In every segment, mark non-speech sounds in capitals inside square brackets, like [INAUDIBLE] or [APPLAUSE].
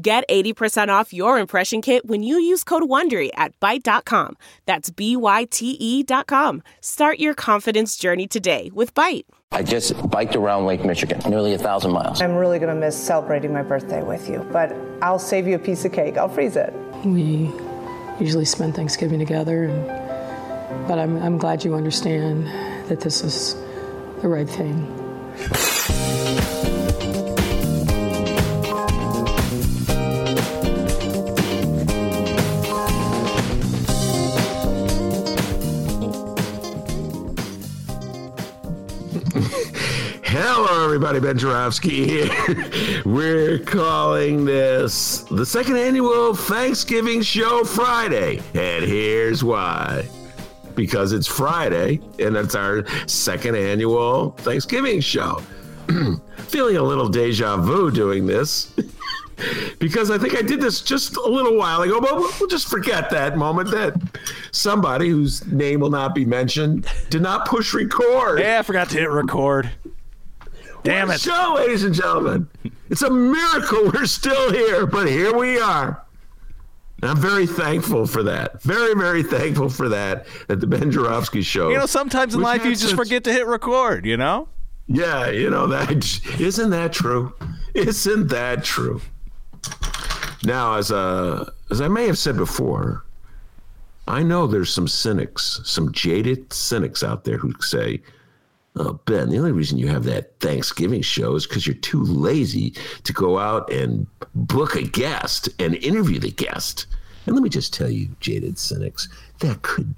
Get 80% off your impression kit when you use code WONDERY at Byte.com. That's B-Y-T-E dot com. Start your confidence journey today with Byte. I just biked around Lake Michigan, nearly a thousand miles. I'm really going to miss celebrating my birthday with you, but I'll save you a piece of cake. I'll freeze it. We usually spend Thanksgiving together, and, but I'm, I'm glad you understand that this is the right thing. Hello, everybody. Ben Joravsky here. [LAUGHS] We're calling this the second annual Thanksgiving Show Friday. And here's why because it's Friday and it's our second annual Thanksgiving show. [CLEARS THROAT] Feeling a little deja vu doing this [LAUGHS] because I think I did this just a little while ago, but we'll just forget that moment that somebody whose name will not be mentioned did not push record. Yeah, I forgot to hit record. Damn What it. Show, ladies and gentlemen. It's a miracle we're still here, but here we are. And I'm very thankful for that. Very, very thankful for that at the Ben Joravsky show. You know, sometimes in life you just such- forget to hit record, you know? Yeah, you know that isn't that true? Isn't that true? Now, as uh, as I may have said before, I know there's some cynics, some jaded cynics out there who say, "Oh, Ben, the only reason you have that Thanksgiving show is because you're too lazy to go out and book a guest and interview the guest." And let me just tell you, jaded cynics, that could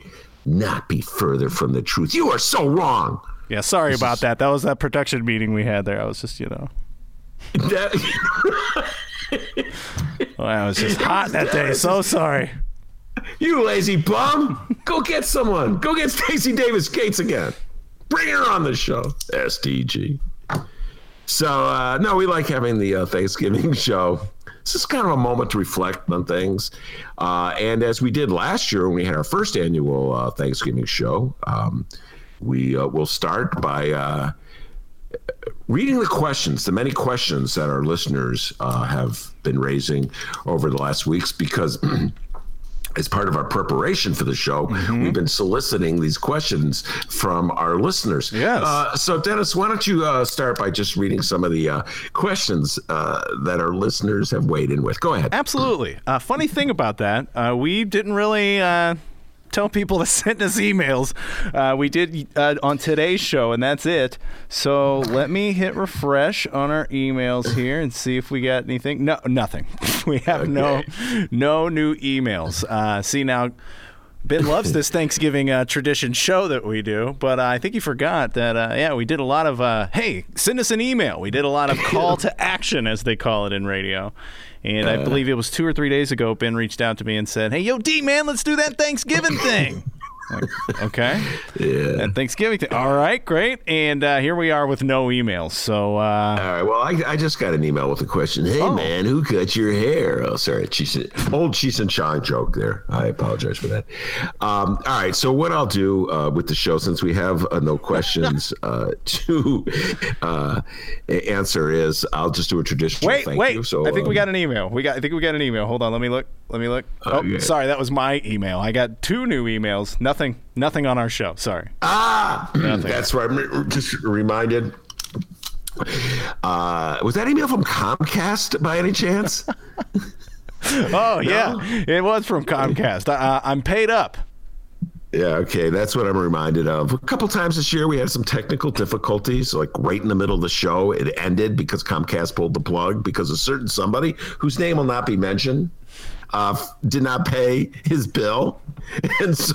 not be further from the truth. You are so wrong. Yeah, sorry about that. That was that production meeting we had there. I was just, you know, That- [LAUGHS] well, I was just hot that day. So sorry. You lazy bum! Go get someone. Go get Stacy Davis Gates again. Bring her on the show. SDG. So uh, no, we like having the uh, Thanksgiving [LAUGHS] show. This is kind of a moment to reflect on things, uh, and as we did last year when we had our first annual uh, Thanksgiving show, um, we uh, will start by uh, reading the questions, the many questions that our listeners uh, have been raising over the last weeks, because [CLEARS THROAT] as part of our preparation for the show, Mm-hmm. we've been soliciting these questions from our listeners. Yes. Uh, so, Dennis, why don't you uh, start by just reading some of the uh, questions uh, that our listeners have weighed in with? Go ahead. Absolutely. Uh, funny thing about that, uh, we didn't really uh, tell people to send us emails. Uh, we did uh, on today's show, and that's it. So let me hit refresh on our emails here and see if we got anything. No, nothing. [LAUGHS] we have no no new emails. Uh, see now. Ben loves this Thanksgiving uh, tradition show that we do, but uh, I think he forgot that, uh, yeah, we did a lot of, uh, hey, send us an email. We did a lot of call [LAUGHS] to action, as they call it in radio. And I uh. believe it was two or three days ago, Ben reached out to me and said, hey, yo, D, man, let's do that Thanksgiving thing. [LAUGHS] Like, [LAUGHS] okay. Yeah. And Thanksgiving thing. All right, great. And uh, here we are with no emails. So, uh, All right. Well, I, I just got an email with a question. Hey, Oh. man, who cut your hair? Oh, sorry. Cheese, old Cheech and Chong joke there. I apologize for that. Um, all right. So, what I'll do uh, with the show, since we have uh, no questions [LAUGHS] uh, to uh, answer, is I'll just do a traditional wait, thank wait. you. So, I think we um, got an email. We got. I think we got an email. Hold on. Let me look. Let me look. Oh, Okay. sorry. That was my email. I got two new emails. Nothing. Nothing Nothing on our show. Sorry. Ah, that's right. I'm just reminded. Uh, was that email from Comcast by any chance? [LAUGHS] Oh yeah, it was from Comcast. I, I'm paid up. Yeah, okay, that's what I'm reminded of. A couple times this year, we had some technical difficulties, like right in the middle of the show. It ended because Comcast pulled the plug because a certain somebody whose name will not be mentioned uh, did not pay his bill, [LAUGHS] and so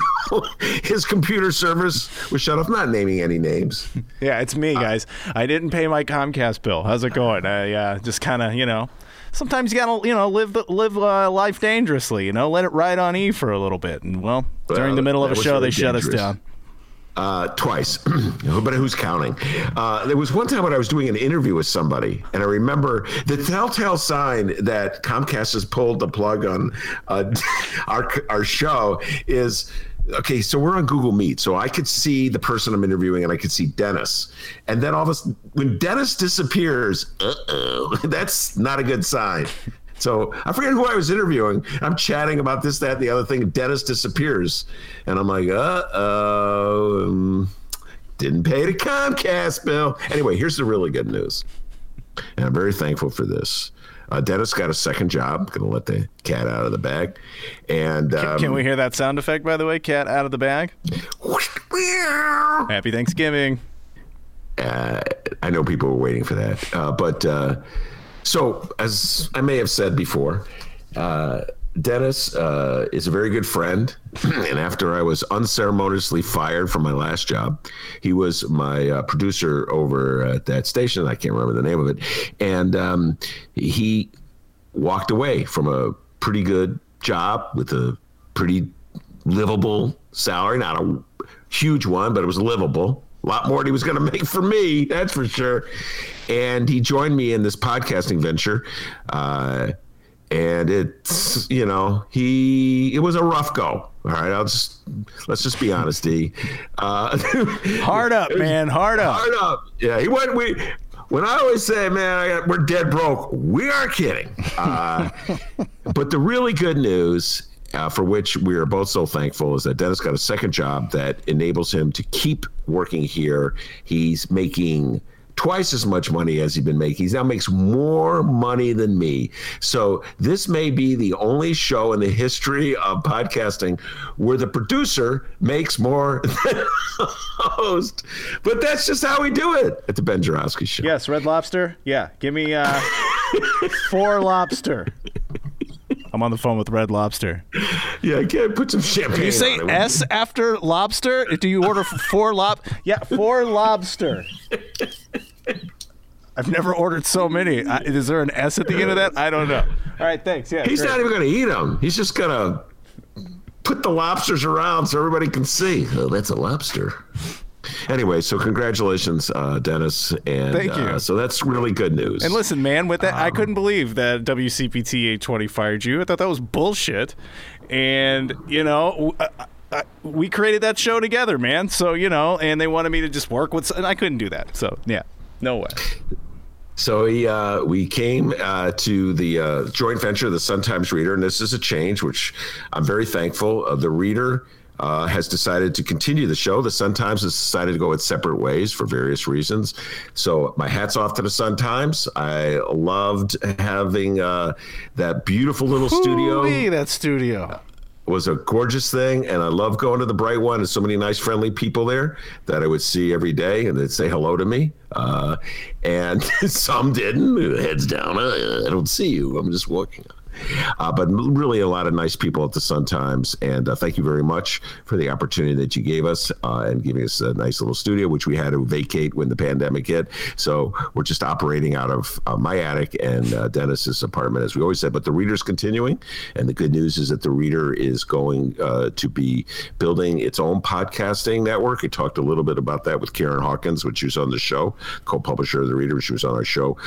his computer service was shut off. Not naming any names. Yeah, it's me, guys. I didn't pay my Comcast bill. How's it going? I uh, just kind of, you know, sometimes you gotta, you know, live live uh, life dangerously. You know, let it ride on E for a little bit. And well, during Well, the middle of a show, really they shut us down. Uh, twice, [CLEARS THROAT] but who's counting? Uh, there was one time when I was doing an interview with somebody, and I remember the telltale sign that Comcast has pulled the plug on uh, [LAUGHS] our our show is okay. So we're on Google Meet, so I could see the person I'm interviewing, and I could see Dennis, and then all of a sudden, when Dennis disappears, uh oh, [LAUGHS] that's not a good sign. So I forget who I was interviewing. I'm chatting about this, that, and the other thing. Dennis disappears, and I'm like, uh oh, um, didn't pay the Comcast bill. Anyway, here's the really good news, and I'm very thankful for this. Uh, Dennis got a second job. Going to let the cat out of the bag, and um, Can we hear that sound effect, by the way? Cat out of the bag. Happy Thanksgiving. uh, I know people were waiting for that. Uh, but uh, so, as I may have said before, uh, Dennis uh, is a very good friend. [CLEARS THROAT] and after I was unceremoniously fired from my last job, he was my uh, producer over at that station. I can't remember the name of it. And um, he walked away from a pretty good job with a pretty livable salary, not a huge one, but it was livable. A lot more than he was going [LAUGHS] to make for me, that's for sure. And he joined me in this podcasting venture. Uh, and it's, you know, he, it was a rough go. All right. I'll just, let's just be honest, D. Uh, [LAUGHS] Hard up, man. Hard up. Hard up. Yeah, he went. We when I always say, man, I got, we're dead broke. We are kidding. Uh, [LAUGHS] but the really good news. Uh, for which we are both so thankful is that Dennis got a second job that enables him to keep working here. He's making twice as much money as he's been making. He now makes more money than me. So this may be the only show in the history of podcasting where the producer makes more [LAUGHS] than the host. But that's just how we do it at the Ben Joravsky show. Yes, Red Lobster. Yeah, give me uh, [LAUGHS] four lobster. I'm on the phone with Red Lobster. [LAUGHS] Yeah, I can't put some champagne. You say on it. S after lobster? Do you order f- four lob? Yeah, four lobster. [LAUGHS] I've never ordered so many. I, is there an S at the end of that? I don't know. All right, thanks. Yeah, He's great. not even going to eat them. He's just going to put the lobsters around so everybody can see. Oh, that's a lobster. Anyway, so congratulations, uh, Dennis. And Thank you. Uh, so that's really good news. And listen, man, with that, I Um, couldn't believe that WCPT 820 fired you. I thought that was bullshit. And, you know, w- I- I- we created that show together, man. So, you know, and they wanted me to just work with, and I couldn't do that. So, yeah, no way. So we uh, we came uh, to the uh, joint venture, the Sun Times Reader, and this is a change, which I'm very thankful. Uh, the Reader uh, has decided to continue the show. The Sun Times has decided to go its separate ways for various reasons. So my hats off to the Sun Times. I loved having uh, that beautiful little studio Ooh-wee, that studio. was a gorgeous thing, and I love going to the Bright One. There's so many nice, friendly people there that I would see every day, and they'd say hello to me. Uh, and [LAUGHS] some didn't. Heads down. I don't see you. I'm just walking. Uh, but really, a lot of nice people at the Sun Times, and uh, thank you very much for the opportunity that you gave us uh, and giving us a nice little studio, which we had to vacate when the pandemic hit. So we're just operating out of uh, my attic and uh, Dennis's apartment, as we always said. But the reader's continuing, and the good news is that the reader is going uh, to be building its own podcasting network. I talked a little bit about that with Karen Hawkins, which was on the show, co-publisher of the Reader. She was on our show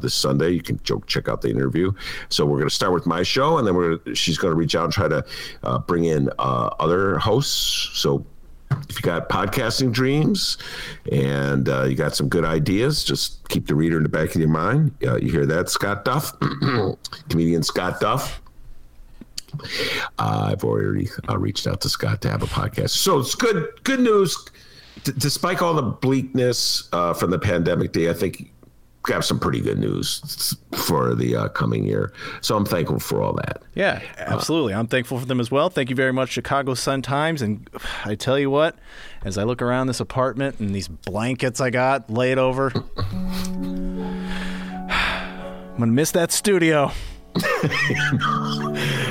this Sunday. You can check out the interview. So we're going to start with my show, and then we're she's going to reach out and try to uh, bring in uh, other hosts. So if you got podcasting dreams and uh, you got some good ideas, just keep the reader in the back of your mind. Uh, you hear that, Scott Duff, [CLEARS THROAT] comedian Scott Duff. Uh, I've already uh, reached out to Scott to have a podcast. So it's good. Good news. D- despite all the bleakness uh, from the pandemic, day, I think have some pretty good news for the uh, coming year. So I'm thankful for all that. Yeah, absolutely. I'm thankful for them as well. Thank you very much, Chicago Sun Times. And I tell you what, as I look around this apartment and these blankets I got laid over, [SIGHS] I'm going to miss that studio. [LAUGHS]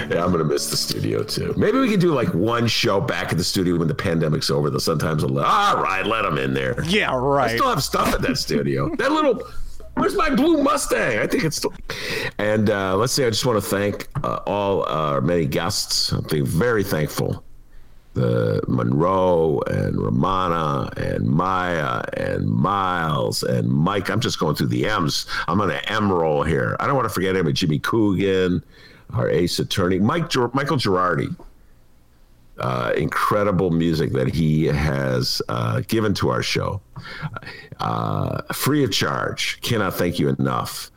Yeah, I'm gonna miss the studio too. Maybe we could do like one show back at the studio when the pandemic's over. Though sometimes let, all right, let them in there. Yeah, right. I still have stuff at that studio. That little Where's my blue Mustang? I think it's. Still... And uh, let's see. I just want to thank uh, all our many guests. I'm being very thankful. The Monroe and Romana and Maya and Miles and Mike. I'm just going through the M's. I'm on an M roll here. I don't want to forget him. Jimmy Coogan, our ace attorney, Mike Michael Girardi uh, incredible music that he has uh, given to our show, uh, free of charge. Cannot thank you enough.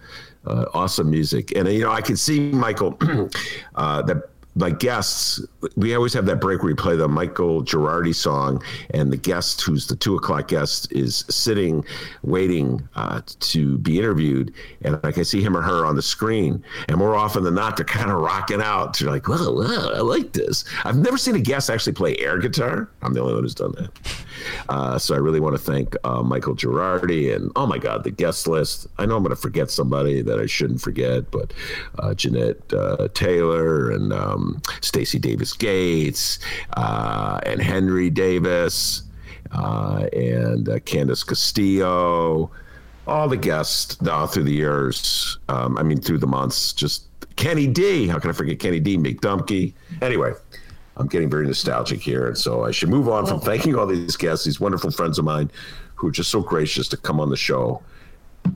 Uh, awesome music, and you know I can see Michael [CLEARS THROAT] uh, that my guests, we always have that break where we play the Michael Girardi song, and the guest, who's the two o'clock guest, is sitting waiting uh, to be interviewed, and I can see him or her on the screen, and more often than not, they're kind of rocking out. They're like, "Well, well, I like this." I've never seen a guest actually play air guitar. I'm the only one who's done that. Uh, so I really want to thank uh, Michael Girardi, and oh my God, the guest list. I know I'm going to forget somebody that I shouldn't forget, but uh, Jeanette uh, Taylor and. Um, Stacy Davis Gates uh, and Henry Davis uh, and Candice Castillo, all the guests through the years. Um, I mean, through the months, just Kenny D. How can I forget Kenny D? Mick Dumke. Anyway. I'm getting very nostalgic here, and so I should move on from thanking all these guests, these wonderful friends of mine, who are just so gracious to come on the show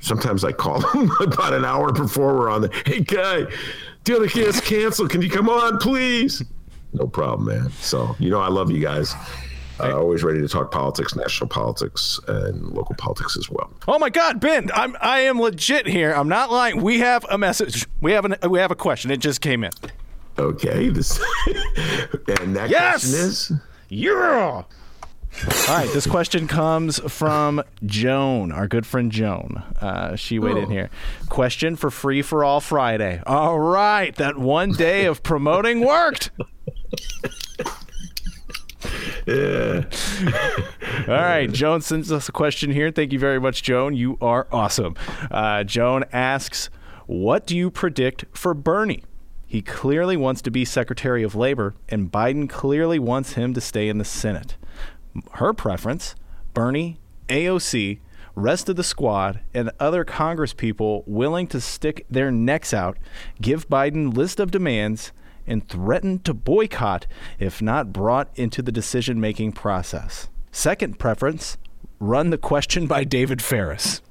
sometimes I call [LAUGHS] them about an hour before we're on the. Hey, guy, the other gets canceled. Can you come on, please? No problem, man. So you know I love you guys. Uh, always ready to talk politics, national politics, and local politics as well. Oh my God, Ben, I'm I am legit here. I'm not lying. We have a message. We have an we have a question. It just came in. Okay. This [LAUGHS] and that yes! question is. Yeah. All right, this question comes from Joan, our good friend Joan. Uh, she weighed oh. in here. Question for Free for All Friday. All right, that one day of promoting worked. yeah. All right. Joan sends us a question here. Thank you very much, Joan. You are awesome. Uh, Joan asks, What do you predict for Bernie? He clearly wants to be Secretary of Labor, and Biden clearly wants him to stay in the Senate her preference, Bernie, AOC, rest of the squad, and other Congress people willing to stick their necks out, give Biden list of demands, and threaten to boycott if not brought into the decision making process. Second preference, run the question by David Faris.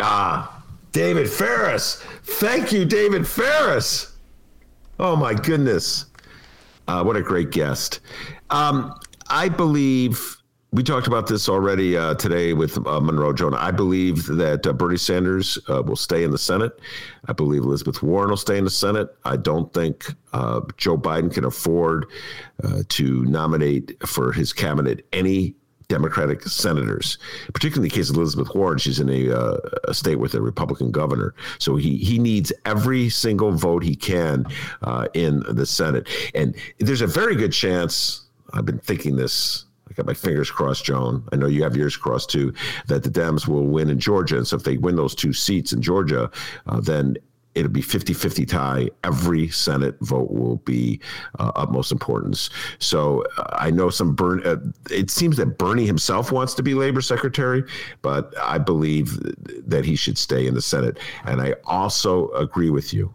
Ah, David Faris. Thank you, David Faris. Oh, my goodness. Uh, what a great guest. Um, I believe we talked about this already uh, today with uh, Monroe Jonah. I believe that uh, Bernie Sanders uh, will stay in the Senate. I believe Elizabeth Warren will stay in the Senate. I don't think uh, Joe Biden can afford uh, to nominate for his cabinet any Democratic senators, particularly in the case of Elizabeth Warren. She's in a, a state with a Republican governor, so he he needs every single vote he can in the Senate. And there's a very good chance. I've been thinking this I got my fingers crossed, Joan. I know you have yours crossed too, that the Dems will win in Georgia. And so if they win those two seats in Georgia, uh, then it'll be 50-50 tie. Every senate vote will be uh, utmost importance. So uh, i know some burn uh, it seems that bernie himself wants to be labor secretary but i believe that he should stay in the senate. And i also agree with you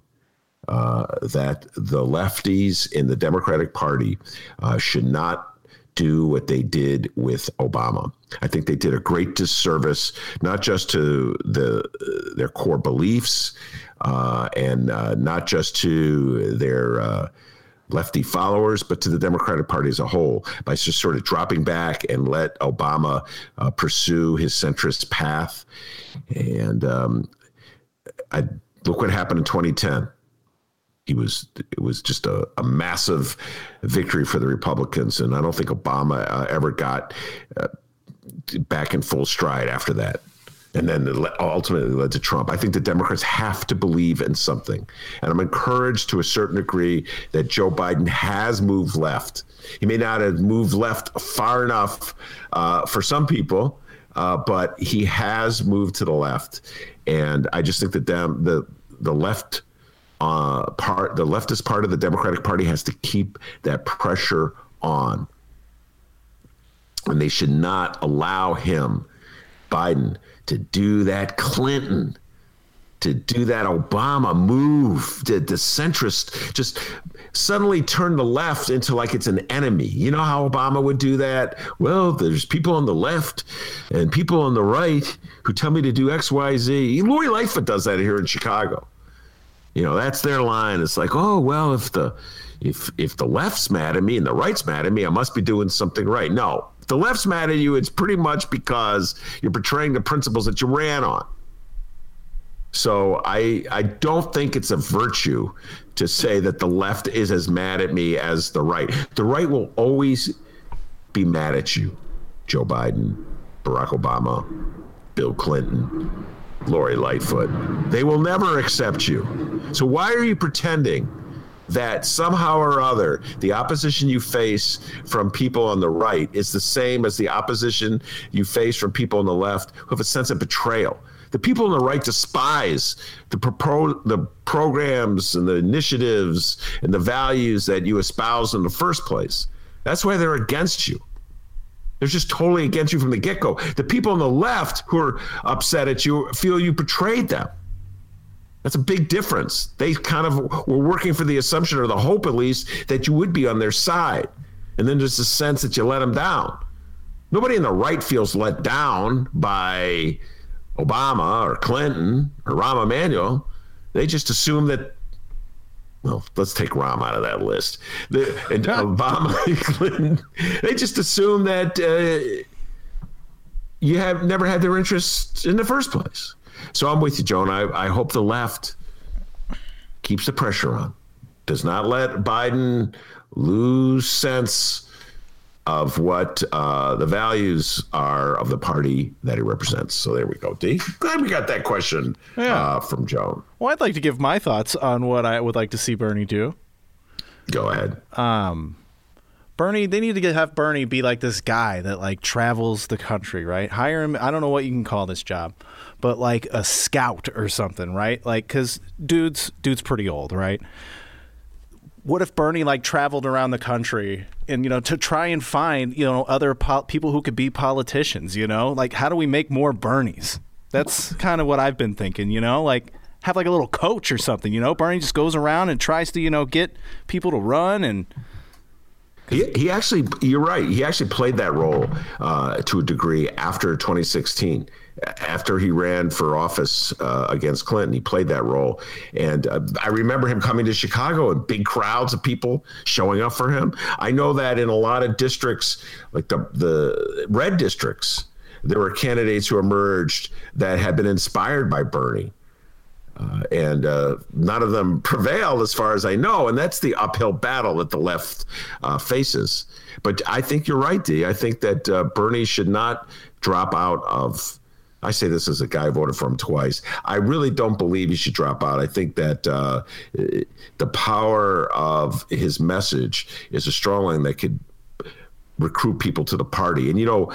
uh, that the lefties in the democratic party uh, should not do what they did with Obama. I think they did a great disservice, not just to the their core beliefs, uh, and uh, not just to their uh, lefty followers, but to the Democratic Party as a whole by just sort of dropping back and let Obama uh, pursue his centrist path. And um, I look what happened in 2010 he was it was just a, a, massive victory for the Republicans, and I don't think Obama uh, ever got uh, back in full stride after that. And then ultimately led to Trump. I think the Democrats have to believe in something, and I'm encouraged to a certain degree that Joe Biden has moved left. He may not have moved left far enough uh, for some people, uh, but he has moved to the left, and I just think that them the the left uh, part, the leftist part of the Democratic Party has to keep that pressure on. And they should not allow him, Biden, to do that Clinton to do that Obama move, the, the centrist, just suddenly turn the left into like it's an enemy. You know how Obama would do that? Well, there's people on the left and people on the right who tell me to do X, Y, Z. Lori Lightfoot does that here in Chicago. You know, that's their line. It's like, oh well, if the if if the left's mad at me and the right's mad at me, I must be doing something right. No, if the left's mad at you, it's pretty much because you're betraying the principles that you ran on. So I I don't think it's a virtue to say that the left is as mad at me as the right. The right will always be mad at you. Joe Biden, Barack Obama, Bill Clinton, Lori Lightfoot. They will never accept you. So why are you pretending that somehow or other the opposition you face from people on the right is the same as the opposition you face from people on the left who have a sense of betrayal? the people on the right despise the pro- the programs and the initiatives and the values that you espouse in the first place. That's why they're against you. They're just totally against you from the get go. The people on the left who are upset at you feel you betrayed them. That's a big difference. They kind of were working for the assumption or the hope, at least, that you would be on their side. And then there's a sense that you let them down. Nobody in the right feels let down by Obama or Clinton or Rahm Emanuel. They just assume that. Well, let's take Rahm out of that list. The, and [LAUGHS] Obama, [LAUGHS] Clinton, they just assume that uh, you have never had their interests in the first place. So I'm with you, Joan. I, I hope the left keeps the pressure on, does not let Biden lose sense of what uh, the values are of the party that he represents. So there we go, D. Glad we got that question Yeah. uh, from Joan. Well, I'd like to give my thoughts on what I would like to see Bernie do. Go ahead. Bernie, they need to get, have Bernie be like this guy that like travels the country, right? Hire him. I don't know what you can call this job, but like a scout or something, right? Like, cause dude's dude's pretty old, right? What if Bernie like traveled around the country and you know to try and find you know other po- people who could be politicians? You know, like how do we make more Bernies? That's kind of what I've been thinking. You know, like have like a little coach or something. You know, Bernie just goes around and tries to you know get people to run and. He, he actually, you're right. He actually played that role uh, to a degree after 2016. After he ran for office uh, against Clinton, he played that role. And uh, I remember him coming to Chicago and big crowds of people showing up for him. I know that in a lot of districts, like the, the red districts, there were candidates who emerged that had been inspired by Bernie. Uh, and uh, none of them prevailed as far as I know. And that's the uphill battle that the left uh, faces. But I think you're right, D. I think that uh, Bernie should not drop out of. I say this as a guy who voted for him twice. I really don't believe he should drop out. I think that uh, the power of his message is a strong one that could recruit people to the party. And you know,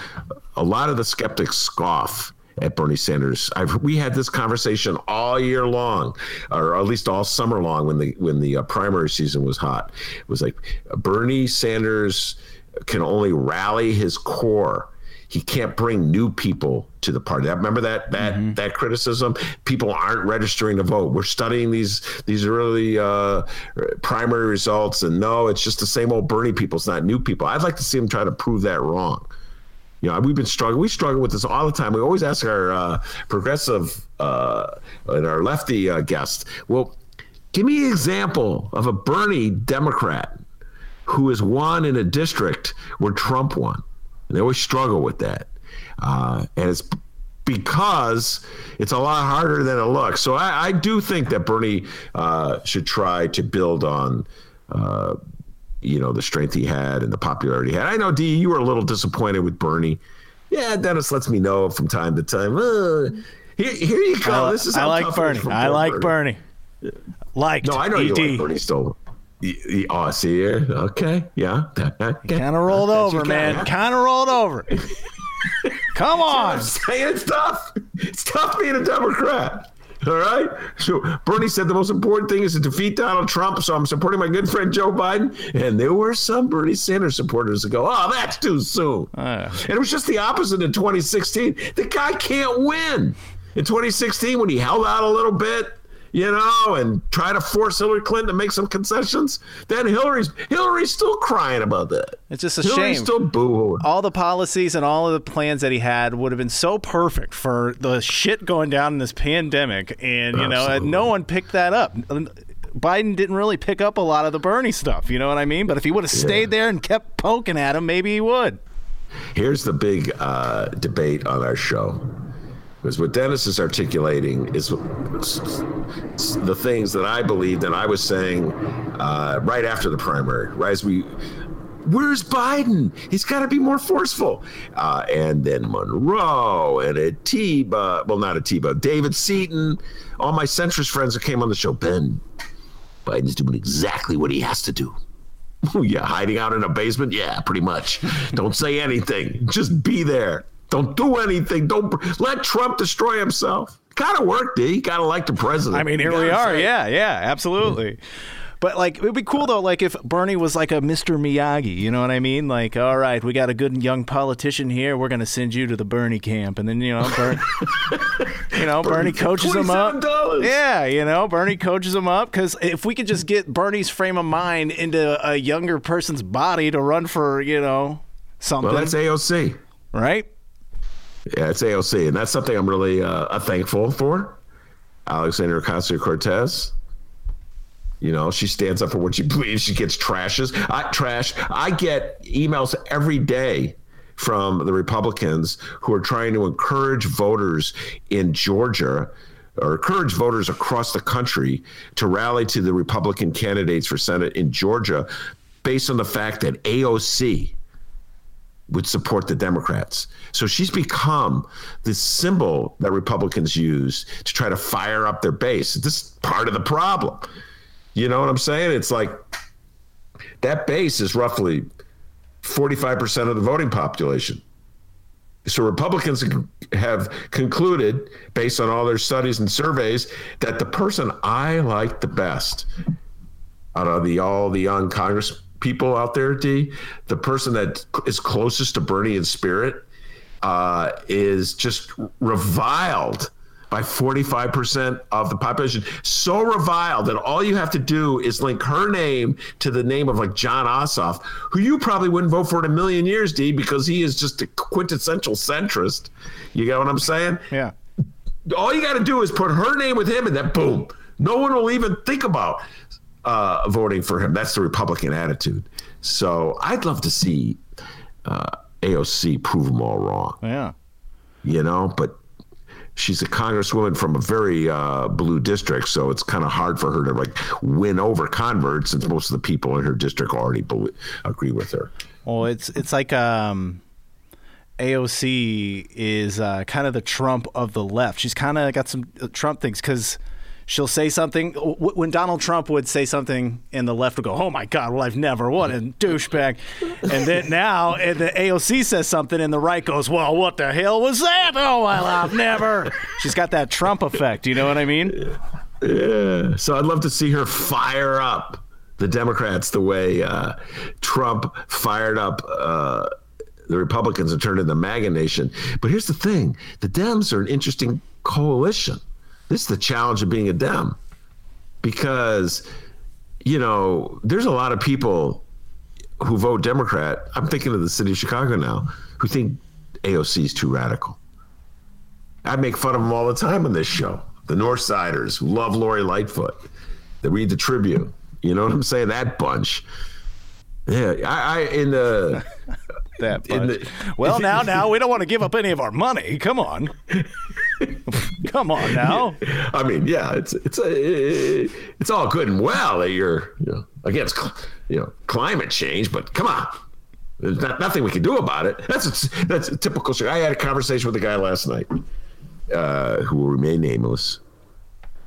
a lot of the skeptics scoff at Bernie Sanders. I've, we had this conversation all year long, or at least all summer long when the when the uh, primary season was hot. It was like Bernie Sanders can only rally his core. He can't bring new people to the party. Remember that that that criticism? People aren't registering to vote. We're studying these these early uh, primary results, and no, it's just the same old Bernie people. It's not new people. I'd like to see him try to prove that wrong. You know, we've been struggling. We struggle with this all the time. We always ask our uh, progressive uh, and our lefty uh, guests, well, give me an example of a Bernie Democrat who has won in a district where Trump won. And they always struggle with that. Uh, and it's because it's a lot harder than it looks. So I, I do think that Bernie uh, should try to build on uh, you know the strength he had and the popularity he had. I know D, you were a little disappointed with Bernie. Yeah, Dennis lets me know from time to time. Uh, here, here you go. I, this is I like tough it is Bernie. I like Bernie. Like No, I know you ED. like Bernie still. Y- y- Oh, see here. Okay, yeah. Kind of rolled over, man. Kind of rolled over. Come on. It's tough. It's tough being a Democrat. [LAUGHS] All right. So Bernie said the most important thing is to defeat Donald Trump. So I'm supporting my good friend Joe Biden. And there were some Bernie Sanders supporters that go, "Oh, that's too soon." Uh. and it was just the opposite in 2016. The guy can't win. in 2016 when he held out a little bit, you know, and try to force Hillary Clinton to make some concessions. Then Hillary's Hillary's still crying about that. It's just a Hillary's shame. Still boo. all the policies and all of the plans that he had would have been so perfect for the shit going down in this pandemic, and you know, no one picked that up. Biden didn't really pick up a lot of the Bernie stuff, you know what I mean? But if he would have stayed there and kept poking at him, maybe he would. Here's the big uh, debate on our show. Because what Dennis is articulating is the things that I believed and I was saying uh, right after the primary, right as we. Where's Biden? He's got to be more forceful. Uh, and then Monroe and Atiba, well, not Atiba, David Seaton, all my centrist friends that came on the show. Ben, Biden's doing exactly what he has to do. [LAUGHS] yeah, hiding out in a basement? Yeah, pretty much. [LAUGHS] Don't say anything. Just be there. Don't do anything. Don't let Trump destroy himself. Gotta work, D. Gotta like the president. I mean, here we are. say. Yeah, yeah, absolutely. Hmm. But like, it'd be cool though, like if Bernie was like a Mr. Miyagi, you know what I mean? Like, all right, we got a good young politician here. We're gonna send you to the Bernie camp, and then you know, Bernie, [LAUGHS] you know, Bernie coaches him up. Yeah, you know, Bernie coaches him up because if we could just get Bernie's frame of mind into a younger person's body to run for, you know, something, Well, that's AOC. right? Yeah, it's AOC, and that's something I'm really uh, thankful for. Alexandria Ocasio Cortez. You know, she stands up for what she [LAUGHS] believes. She gets trashes. I trash. I get emails every day from the Republicans who are trying to encourage voters in Georgia or encourage voters across the country to rally to the Republican candidates for Senate in Georgia based on the fact that AOC would support the Democrats. So she's become the symbol that Republicans use to try to fire up their base. This is part of the problem. You know what I'm saying? It's like that base is roughly 45% of the voting population. So Republicans have concluded, based on all their studies and surveys, that the person I like the best out of the all the young Congress people out there, D, the person that is closest to Bernie in spirit uh, is just reviled by 45% of the population. So reviled that all you have to do is link her name to the name of like Jon Ossoff, who you probably wouldn't vote for in a million years, D, because he is just a quintessential centrist. You get what I'm saying? Yeah. all you got to do is put her name with him, and then boom, no one will even think about uh, voting for him. That's the Republican attitude. So I'd love to see uh, AOC prove them all wrong, Yeah. you know. But she's a congresswoman from a very uh, blue district, so it's kind of hard for her to like win over converts, since most of the people in her district already bel agree with her. Well, it's it's like um, AOC is uh, kind of the Trump of the left. She's kind of got some uh, Trump things because she'll say something when Donald Trump would say something, and the left would go, "Oh my God, well I've never what a douchebag," and then now and the AOC says something, and the right goes, "Well, what the hell was that? Oh well, I've never." She's got that Trump effect. You know what I mean? Yeah. So I'd love to see her fire up the Democrats the way uh, Trump fired up uh, the Republicans and turned into the MAGA nation. But here's the thing the Dems are an interesting coalition. This is the challenge of being a Dem because, you know, there's a lot of people who vote Democrat. I'm thinking of the city of Chicago now who think AOC is too radical. I make fun of them all the time on this show. The North Siders who love Lori Lightfoot, they read the Tribune. You know what I'm saying? That bunch. Yeah, I, I in the That the- well, [LAUGHS] now, now we don't want to give up any of our money. Come on, [LAUGHS] come on now. I mean, yeah, it's it's a, it's all good and well that you're you know, against you know climate change, but come on, there's not, nothing we can do about it. That's a, that's a typical. I had a conversation with a guy last night uh, who will remain nameless,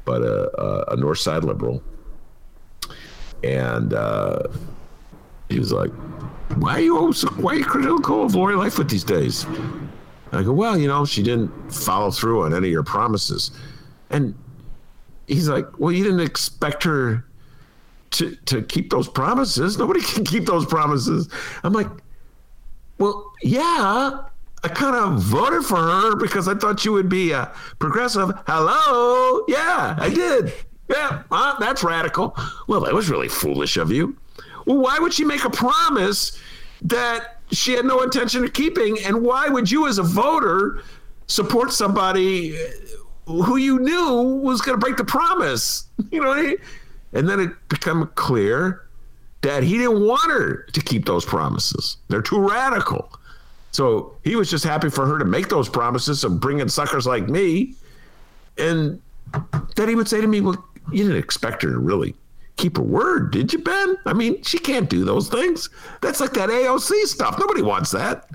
but a, a, a North Side liberal, and uh, he was like, "Why are you always, why are you critical of Lori Lightfoot these days?" I go, well, you know, she didn't follow through on any of your promises. And he's like, well, you didn't expect her to, to keep those promises. Nobody [LAUGHS] can keep those promises. I'm like, well, yeah, I kind of voted for her because I thought you would be a progressive. Hello, yeah, I did. Yeah, uh, that's radical. Well, that was really foolish of you. Well, why would she make a promise that she had no intention of keeping? And why would you, as a voter, support somebody who you knew was going to break the promise? [LAUGHS] You know, and then it became clear that he didn't want her to keep those promises. They're too radical. So he was just happy for her to make those promises and bring in suckers like me. And then he would say to me, Well, you didn't expect her to really keep her word, did you, Ben? I mean, she can't do those things. That's like that AOC stuff. Nobody wants that.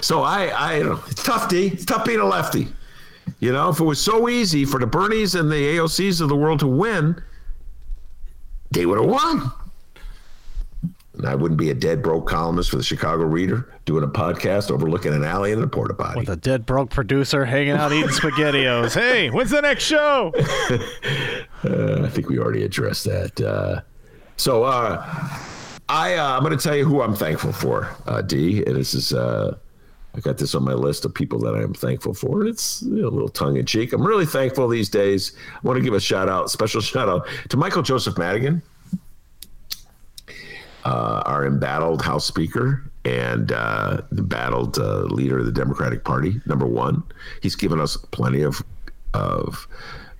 So I, I, it's tough, D. It's tough being a lefty. You know, if it was so easy for the Bernies and the AOCs of the world to win, they would have won. I wouldn't be a dead broke columnist for the Chicago Reader doing a podcast overlooking an alley in a porta potty. With a dead broke producer hanging out eating SpaghettiOs. [LAUGHS] hey, when's the next show? [LAUGHS] uh, I think we already addressed that. Uh, so uh, I, uh, I'm going to tell you who I'm thankful for, uh, D. And this is, uh, I got this on my list of people that I am thankful for. It's you know, a little tongue in cheek. I'm really thankful these days. I want to give a shout out, special shout out to Michael Joseph Madigan uh, our embattled House Speaker and uh, the battled uh, leader of the Democratic Party. Number one, he's given us plenty of of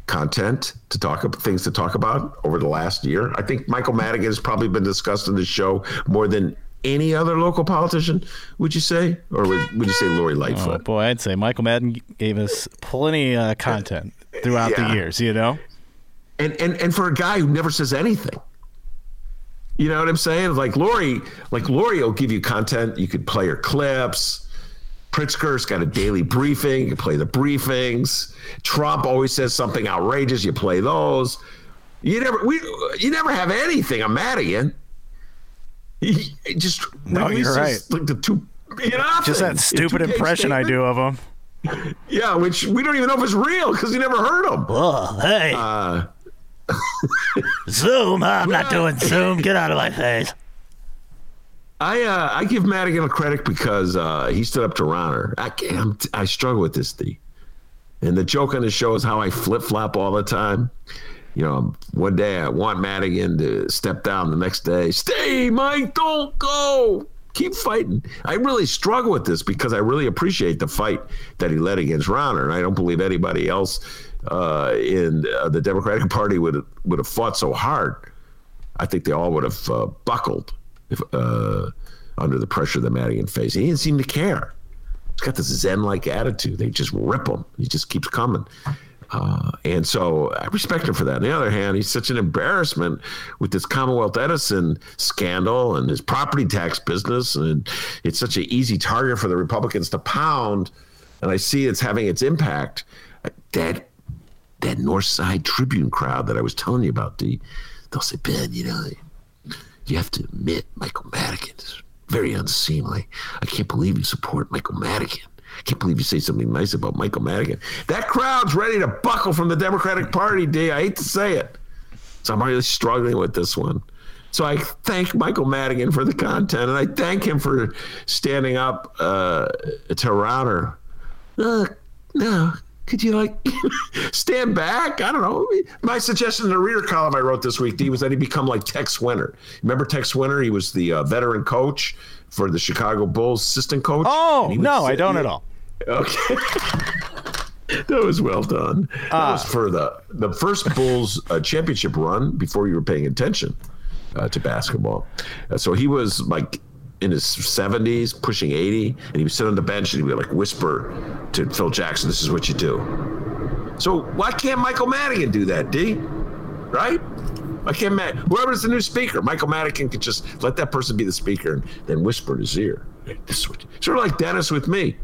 content to talk about things to talk about over the last year. I think Michael Madigan has probably been discussed in this show more than any other local politician. Would you say, or would, would you say Lori Lightfoot? Oh boy, I'd say Michael Madden gave us plenty uh, content throughout yeah. the years. You know, and and and for a guy who never says anything. You know what I'm saying? Like Lori, like Lori will give you content. You could play her clips. Pritzker's got a daily briefing. You play the briefings. Trump always says something outrageous. You play those. You never we you never have anything on Madigan. He just no, you're right. Like the two, you know, just that stupid impression statement. I do of him. Yeah, which we don't even know if it's real because you never heard him. Oh, hey. Uh, [LAUGHS] Zoom? I'm not doing Zoom. Get out of my face. I uh, I give Madigan a credit because uh, he stood up to Rauner. I can't, I struggle with this thing, and the joke on the show is how I flip flop all the time. You know, one day I want Madigan to step down, the next day, stay, Mike, don't go, keep fighting. I really struggle with this because I really appreciate the fight that he led against Rauner, and I don't believe anybody else uh, in uh, the Democratic [LAUGHS] Party would would have fought so hard, I think they all would have uh, buckled if, uh, under the pressure that Madigan faced. He didn't seem to care. He's got this Zen-like attitude. They just rip him. He just keeps coming. Uh, and so I respect him for that. On the other hand, he's such an embarrassment with this Commonwealth Edison scandal and his property tax business. And it's such an easy target for the Republicans to pound. And I see it's having its impact. That that North Side Tribune crowd that I was telling you about, D, they'll say, Ben, you know, you have to admit Michael Madigan is very unseemly. I can't believe you support Michael Madigan. I can't believe you say something nice about Michael Madigan. That crowd's ready to buckle from the Democratic Party, D. I hate to say it. So I'm really struggling with this one. So I thank Michael Madigan for the content, and I thank him for standing up uh, to Rauner. Uh, no, could you like [LAUGHS] stand back? I don't know. My suggestion in the reader column I wrote this week, D, was that he become like Tex Winter. Remember Tex Winter? He was the uh, veteran coach for the Chicago Bulls, assistant coach. Oh no, I don't at all. Okay. [LAUGHS] that was well done. That uh, was for the the first Bulls uh, championship run before you were paying attention uh, to basketball. Uh, so he was like in his 70s, pushing 80, and he would sit on the bench and he would like whisper to Phil Jackson, "This is what you do." So why can't Michael Madigan do that, D? Right? I can't Matt whoever's the new speaker, Michael Madigan could just let that person be the speaker and then whisper in his ear. This is what, sort of like Dennis with me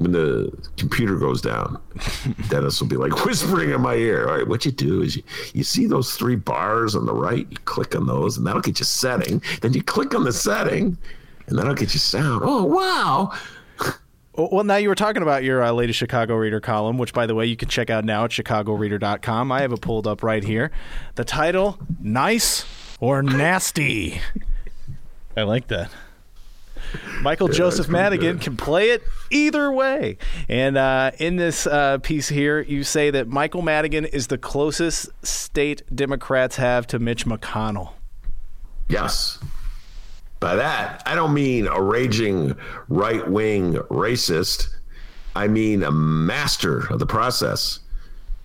when the computer goes down, [LAUGHS] Dennis will be like whispering in my ear. All right, what you do is you, you see those three bars on the right, you click on those, and that'll get you setting. Then you click on the setting, and that'll get you sound. Oh, wow. Well, now you were talking about your uh, latest Chicago Reader column, which, by the way, you can check out now at chicagoreader.com. I have it pulled up right here. The title, Nice or Nasty? I like that. Michael Yeah, Joseph Madigan good. can play it either way. And uh, in this uh, piece here, you say that Michael Madigan is the closest state Democrats have to Mitch McConnell. Yes. By that, I don't mean a raging right wing racist. I mean a master of the process.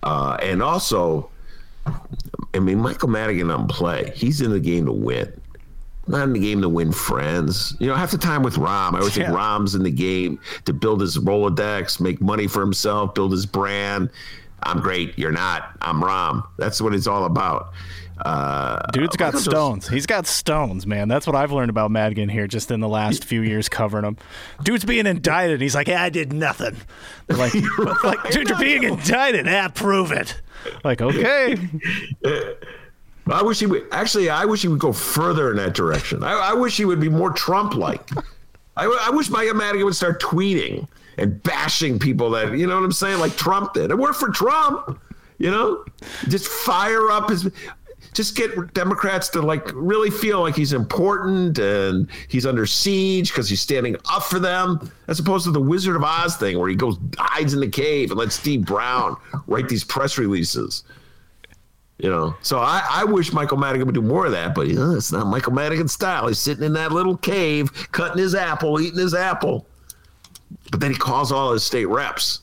Uh, and also, I mean, Michael Madigan on play. He's in the game to win, not in the game to win friends. You know, half the time with Rahm, I always Yeah. think Rahm's in the game to build his Rolodex, make money for himself, build his brand. I'm great. You're not. I'm Rahm. That's what it's all about. Uh, Dude's got stones. He's got stones, man. That's what I've learned about Madigan here just in the last few years covering him. Dude's being indicted. He's like, yeah, I did nothing. They're like, [LAUGHS] but like, dude, you're being indicted. Yeah, prove it. Like, okay. [LAUGHS] I wish he would. Actually, I wish he would go further in that direction. I, I wish he would be more Trump-like. I, I wish Mike Madigan would start tweeting and bashing people that you know what I'm saying, like Trump did. It worked for Trump. You know, just fire up his. Just get Democrats to like really feel like he's important and he's under siege because he's standing up for them, as opposed to the Wizard of Oz thing where he goes hides in the cave and lets Steve Brown write these press releases. You know, so I, I wish Michael Madigan would do more of that, but you know, it's not Michael Madigan's style. He's sitting in that little cave, cutting his apple, eating his apple. But then he calls all his state reps.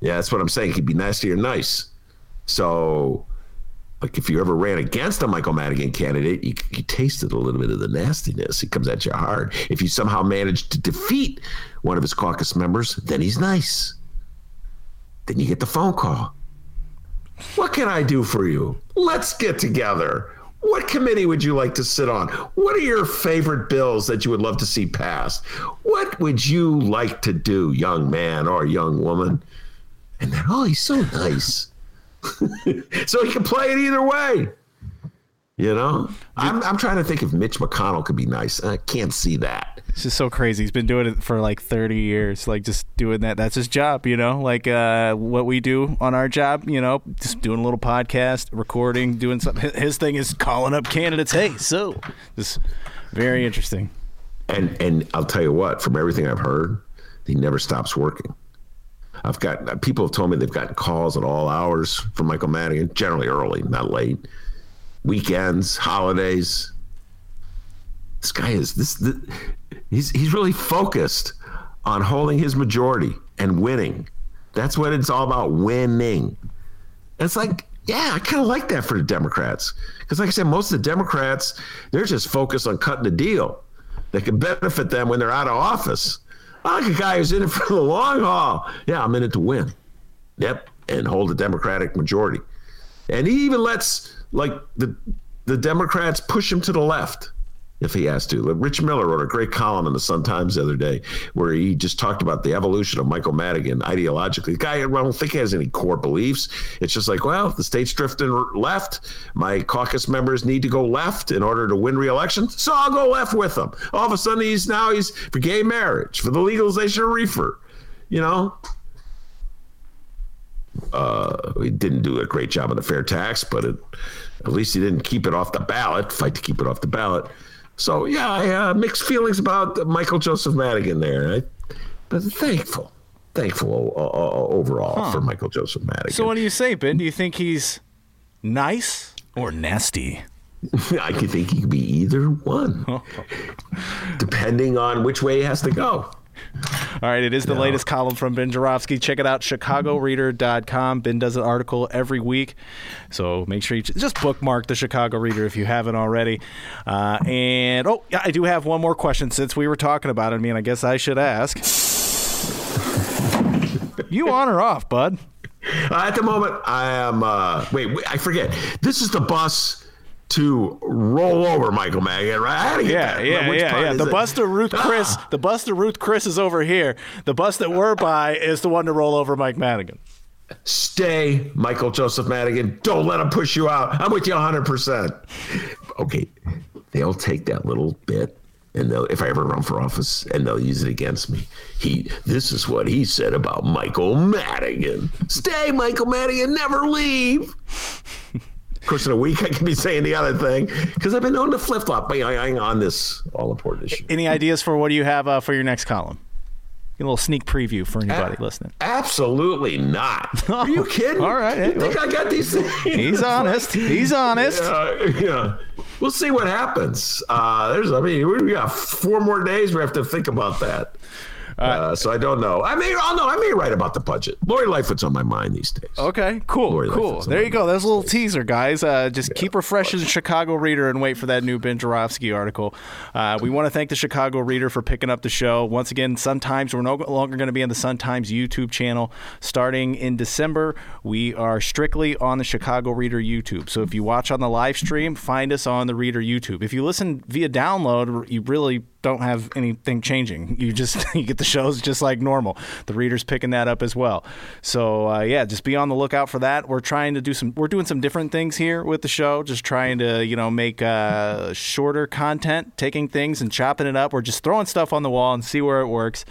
Yeah, that's what I'm saying. He'd be nasty or nice. So, like, if you ever ran against a Michael Madigan candidate, you, you tasted a little bit of the nastiness. He comes at you hard. If you somehow manage to defeat one of his caucus members, then he's nice. Then you get the phone call. What can I do for you? Let's get together. What committee would you like to sit on? What are your favorite bills that you would love to see passed? What would you like to do, young man or young woman? And then, oh, he's so nice. [LAUGHS] so he can play it either way. You know, I'm, I'm trying to think if Mitch McConnell could be nice. I can't see that. It's just so crazy. He's been doing it for like 30 years, like just doing that. That's his job, you know, like uh, what we do on our job, you know, just doing a little podcast, recording, doing something. His thing is calling up candidates. Hey, so just very interesting. And and I'll tell you what, from everything I've heard, he never stops working. I've got people have told me they've gotten calls at all hours from Michael Madigan, generally early, not late. Weekends, holidays. This guy is this, he's he's really focused on holding his majority and winning. That's what it's all about, winning. And it's like, yeah, I kind of like that for the Democrats. Because, like I said, most of the Democrats, they're just focused on cutting a deal that can benefit them when they're out of office. I like a guy who's in it [LAUGHS] for the long haul. Yeah, I'm in it to win. Yep. And hold a Democratic majority. And he even lets, like, the, the Democrats push him to the left if he has to. Rich Miller wrote a great column in the Sun Times the other day where he just talked about the evolution of Michael Madigan ideologically. The guy, I don't think he has any core beliefs. It's just like, well, the state's drifting left. My caucus members need to go left in order to win re-election, so I'll go left with them. All of a sudden, he's now he's for gay marriage, for the legalization of reefer. You know, uh, he didn't do a great job on the fair tax, but it, at least he didn't keep it off the ballot. Fight to keep it off the ballot. So yeah, I uh, mixed feelings about Michael Joseph Madigan there. I, but thankful, thankful uh, overall for Michael Joseph Madigan. So, what do you say, Ben? Do you think he's nice or nasty? [LAUGHS] I could think he could be either one, [LAUGHS] depending on which way he has to go. All right, it is the latest column from Ben Joravsky. Check it out, chicagoreader.com. Ben does an article every week. So make sure you just bookmark the Chicago Reader if you haven't already. Uh, and, oh, yeah, I do have one more question since we were talking about it. I mean, I guess I should ask. you on or off, bud? Uh, at the moment, I am. Uh, wait, wait, I forget. This is the bus to roll over Michael Madigan, right? I had to get Yeah, that. yeah, Which yeah, yeah. The it? bus to Ruth Chris, Ah. the bus to Ruth Chris is over here. The bus that we're by is the one to roll over Mike Madigan. Stay, Michael Joseph Madigan. Don't let him push you out. I'm with you 100%. Okay, they'll take that little bit. And they'll, if I ever run for office, and they'll use it against me. He, this is what he said about Michael Madigan. Stay, Michael Madigan. Never leave. Of course, in a week I can be saying the other thing because I've been known to flip flop on this all important issue. Any ideas for what do you have uh, for your next column? A little sneak preview for anybody A- listening. Absolutely not. [LAUGHS] Are you kidding? All right, hey, You think well- I got these things? He's honest. He's honest. Uh, yeah. We'll see what happens. Uh, there's, I mean, we got four more days. We have to think about that. Uh, so I don't know. I may, I'll know. I may write about the budget. Lori Lightfoot's on my mind these days. Okay, cool, Lori cool. There you go. There's a little teaser, guys. Uh, just keep refreshing the Chicago Reader and wait for that new Ben Joravsky article. Uh, we want to thank the Chicago Reader for picking up the show. Once again, Sun Times, we're no longer going to be on the Sun Times YouTube channel. Starting in December, we are strictly on the Chicago Reader YouTube. So if you watch on the live stream, find us on the Reader YouTube. If you listen via download, you really don't have anything changing. You just [LAUGHS] you get the shows just like normal. The readers picking that up as well. So uh, yeah, just be on the lookout for that. We're trying to do some. We're doing some different things here with the show. Just trying to you know make uh, shorter content, taking things and chopping it up. We're just throwing stuff on the wall and see where it works.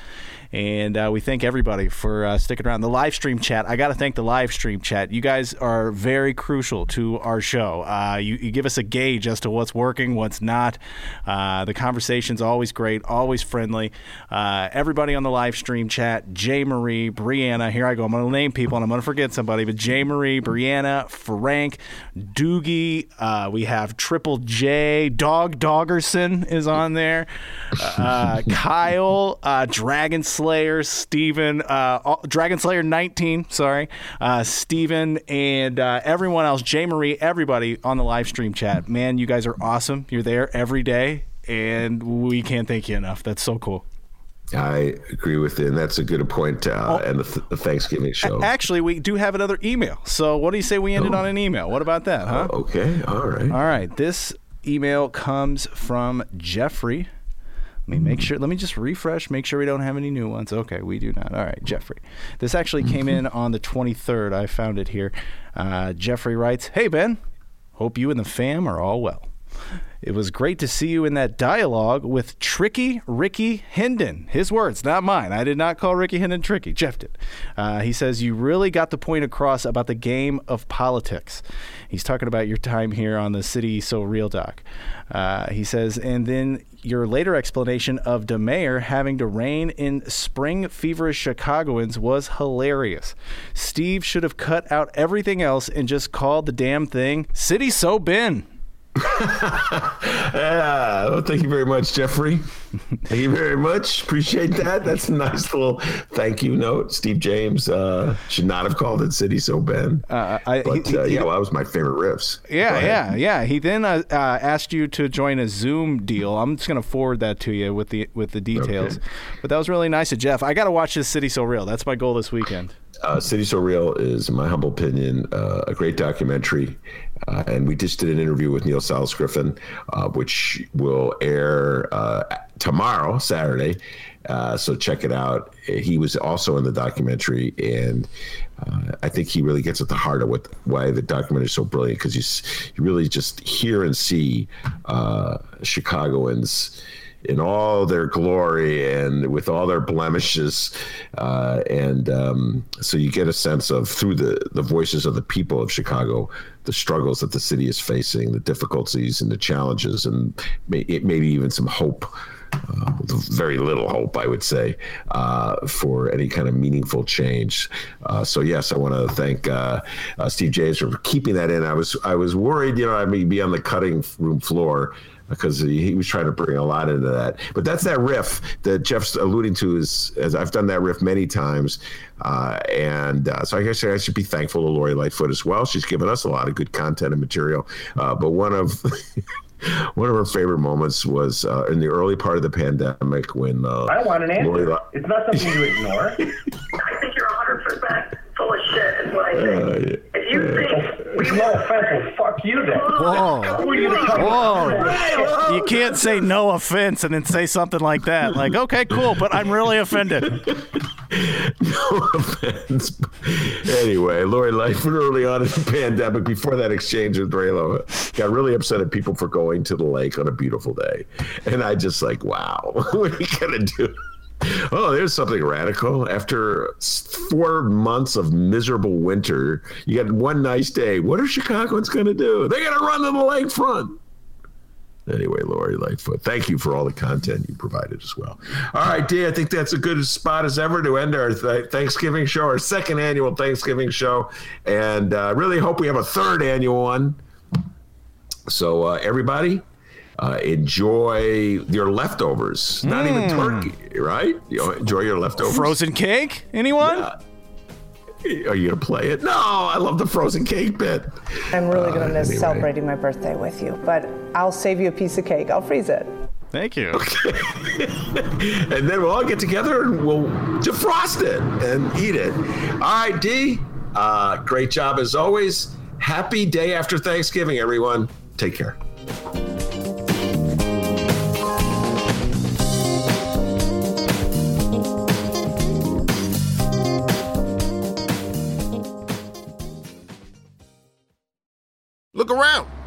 And uh, we thank everybody for uh, sticking around. The live stream chat, I got to thank the live stream chat. You guys are very crucial to our show. Uh, you, you give us a gauge as to what's working, what's not. Uh, the conversation's always great, always friendly. Uh, everybody on the live stream chat, Jay Marie, Brianna, here I go. I'm going to name people and I'm going to forget somebody, but Jay Marie, Brianna, Frank, Doogie, we have Triple J, Dog Doggerson is on there, Kyle, Dragon Slayer, Steven, uh, Dragon Slayer 19, sorry, uh, Steven, and uh, everyone else, Jay Marie, everybody on the live stream chat. Man, you guys are awesome. You're there every day, and we can't thank you enough. That's so cool. I agree with you, and that's a good point. Uh, and the, th- the Thanksgiving show. Actually, we do have another email. So, what do you say we ended Oh. on an email? What about that, huh? okay, all right. All right. This email comes from Jeffrey. Let me make sure. Let me just refresh. Make sure we don't have any new ones. Okay, we do not. All right, Jeffrey. This actually came in on the 23rd. I found it here. Uh, Jeffrey writes, "Hey Ben, hope you and the fam are all well. It was great to see you in that dialogue with Tricky Ricky Hendon. His words, not mine. I did not call Ricky Hendon tricky. Jeff did. Uh, he says, You really got the point across about the game of politics. He's talking about your time here on the City So Real doc. Uh, he says, And then your later explanation of DeMayer having to rein in spring feverish Chicagoans was hilarious. Steve should have cut out everything else and just called the damn thing City So Ben. [LAUGHS] Yeah, well, thank you very much, Jeffrey. thank you very much. Appreciate that. That's a nice little thank you note. Steve James uh, should not have called it City So Ben. Uh, I- but he- uh, he- yeah, well, that was my favorite riffs. Yeah, yeah, yeah. He then uh, uh, asked you to join a Zoom deal. I'm just going to forward that to you with the with the details. Okay. But that was really nice of Jeff. I got to watch this City So Real. That's my goal this weekend. Uh, City So Real is, in my humble opinion, uh, a great documentary. Uh, and we just did an interview with Neil Sales-Griffin, uh, which will air uh, tomorrow, Saturday. Uh, so check it out. He was also in the documentary, and uh, I think he really gets at the heart of what why the documentary is so brilliant because you you really just hear and see uh, Chicagoans in all their glory and with all their blemishes. Uh, and um, so you get a sense of, through the, the voices of the people of Chicago, the struggles that the city is facing, the difficulties and the challenges, and may, maybe even some hope. Uh, very little hope, I would say, uh, for any kind of meaningful change. Uh, so yes, I want to thank uh, uh, Steve James for keeping that in. I was I was worried, you know, I may be on the cutting room floor because he, he was trying to bring a lot into that. But that's that riff that Jeff's alluding to. Is as I've done that riff many times, uh, and uh, so I guess I should be thankful to Lori Lightfoot as well. She's given us a lot of good content and material. Uh, but one of [LAUGHS] one of her favorite moments was uh, in the early part of the pandemic when uh, I don't want an Lori answer. Li- It's not something you [LAUGHS] ignore. I think you're 100% full of shit, is what I think. Uh, yeah. if you think It's no offense. Well, fuck you then. Whoa. You Whoa. You can't say no offense and then say something like that. Like, okay, cool, but I'm really offended. [LAUGHS] no offense. Anyway, Lori Lightfoot early on in the pandemic, before that exchange with Raylo, got really upset at people for going to the lake on a beautiful day. And I just like, wow, [LAUGHS] what are you gonna do? [LAUGHS] Oh, there's something radical. After four months of miserable winter, you get one nice day. What are Chicagoans going to do? They're going to run to the lakefront. Anyway, Lori Lightfoot, thank you for all the content you provided as well. All right, Dee, I think that's a good spot as ever to end our th- Thanksgiving show, our second annual Thanksgiving show. And uh, really hope we have a third annual one. So, uh, everybody, uh, enjoy your leftovers. Not even turkey, right? You know, enjoy your leftovers. Frozen cake? Anyone? Are you gonna play it? No, I love the frozen cake bit. I'm really going Uh, to miss anyway. celebrating my birthday with you, but I'll save you a piece of cake. I'll freeze it. Thank you. [LAUGHS] and then we'll all get together and we'll defrost it and eat it. All right, D. Uh, great job as always. Happy day after Thanksgiving, everyone. Take care.